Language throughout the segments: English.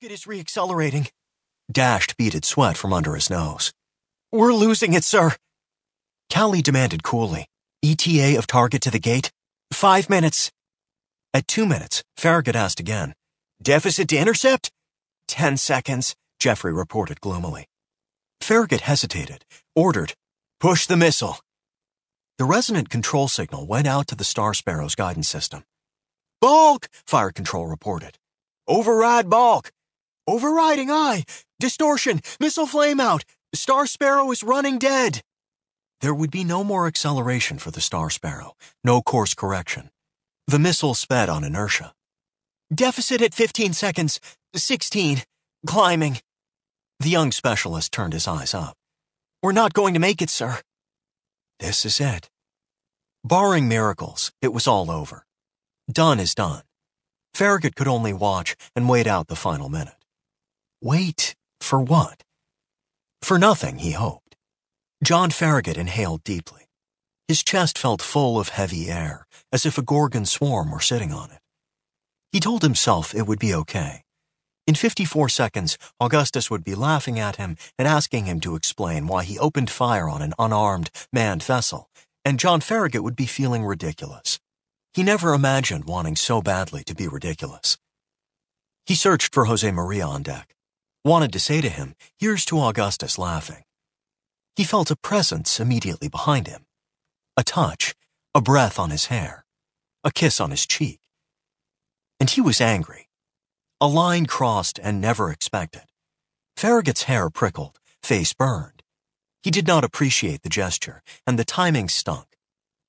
Farragut is reaccelerating. Dashed beaded sweat from under his nose. We're losing it, sir. Calli demanded coolly. ETA of target to the gate? Five minutes. At two minutes, Farragut asked again. Deficit to intercept? Ten seconds, Jeffrey reported gloomily. Farragut hesitated, ordered, Push the missile. The resonant control signal went out to the Star Sparrow's guidance system. Bulk, Fire Control reported. Override bulk. Overriding aye. Distortion. Missile flame out. Star Sparrow is running dead. There would be no more acceleration for the Star Sparrow, no course correction. The missile sped on inertia. Deficit at 15 seconds. 16. Climbing. The young specialist turned his eyes up. We're not going to make it, sir. This is it. Barring miracles, it was all over. Done is done. Farragut could only watch and wait out the final minute. Wait for what? For nothing, he hoped. John Farragut inhaled deeply. His chest felt full of heavy air, as if a gorgon swarm were sitting on it. He told himself it would be okay. In 54 seconds, Augustus would be laughing at him and asking him to explain why he opened fire on an unarmed, manned vessel, and John Farragut would be feeling ridiculous. He never imagined wanting so badly to be ridiculous. He searched for Jose Maria on deck, wanted to say to him, Here's to Augustus laughing. He felt a presence immediately behind him a touch, a breath on his hair, a kiss on his cheek. And he was angry. A line crossed and never expected. Farragut's hair prickled, face burned. He did not appreciate the gesture, and the timing stunk.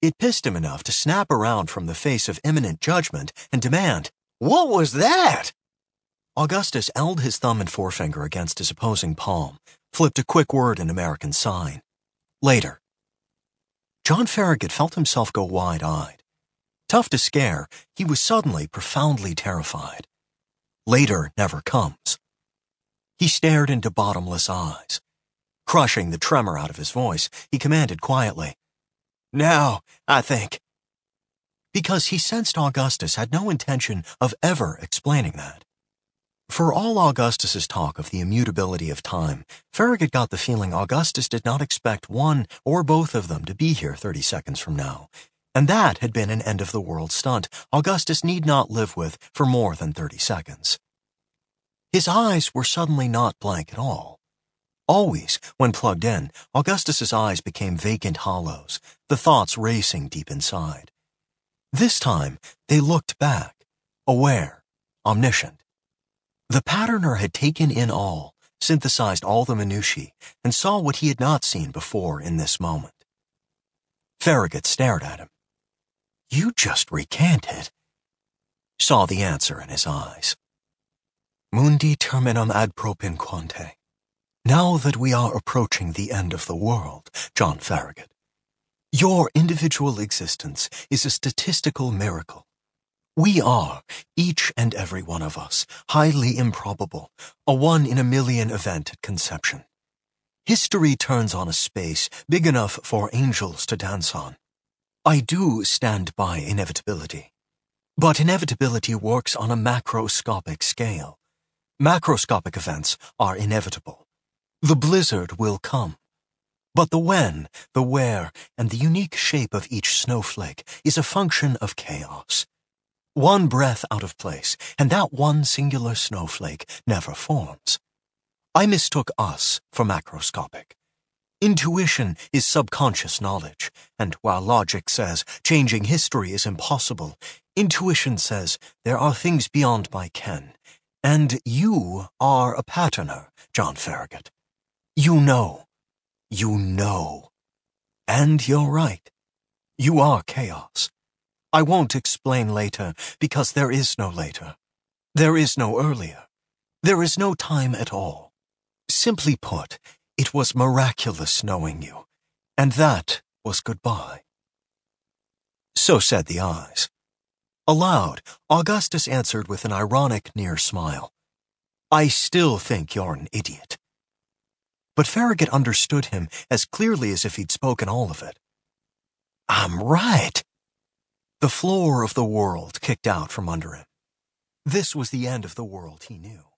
It pissed him enough to snap around from the face of imminent judgment and demand, What was that? Augustus held his thumb and forefinger against his opposing palm, flipped a quick word in American sign. Later. John Farragut felt himself go wide eyed. Tough to scare, he was suddenly profoundly terrified. Later never comes. He stared into bottomless eyes. Crushing the tremor out of his voice, he commanded quietly, Now, I think. Because he sensed Augustus had no intention of ever explaining that. For all Augustus's talk of the immutability of time, Farragut got the feeling Augustus did not expect one or both of them to be here 30 seconds from now, and that had been an end of the world stunt Augustus need not live with for more than 30 seconds. His eyes were suddenly not blank at all. Always, when plugged in, Augustus's eyes became vacant hollows, the thoughts racing deep inside. This time, they looked back, aware, omniscient. The patterner had taken in all, synthesized all the minutiae, and saw what he had not seen before in this moment. Farragut stared at him. You just recanted. Saw the answer in his eyes. Mundi terminum ad propinquante. Now that we are approaching the end of the world, John Farragut, your individual existence is a statistical miracle. We are, each and every one of us, highly improbable, a one in a million event at conception. History turns on a space big enough for angels to dance on. I do stand by inevitability. But inevitability works on a macroscopic scale. Macroscopic events are inevitable. The blizzard will come. But the when, the where, and the unique shape of each snowflake is a function of chaos. One breath out of place, and that one singular snowflake never forms. I mistook us for macroscopic. Intuition is subconscious knowledge, and while logic says changing history is impossible, intuition says there are things beyond my ken. And you are a patterner, John Farragut. You know. You know. And you're right. You are chaos. I won't explain later because there is no later. There is no earlier. There is no time at all. Simply put, it was miraculous knowing you, and that was goodbye. So said the eyes. Aloud, Augustus answered with an ironic near smile. I still think you're an idiot. But Farragut understood him as clearly as if he'd spoken all of it. I'm right. The floor of the world kicked out from under him. This was the end of the world he knew.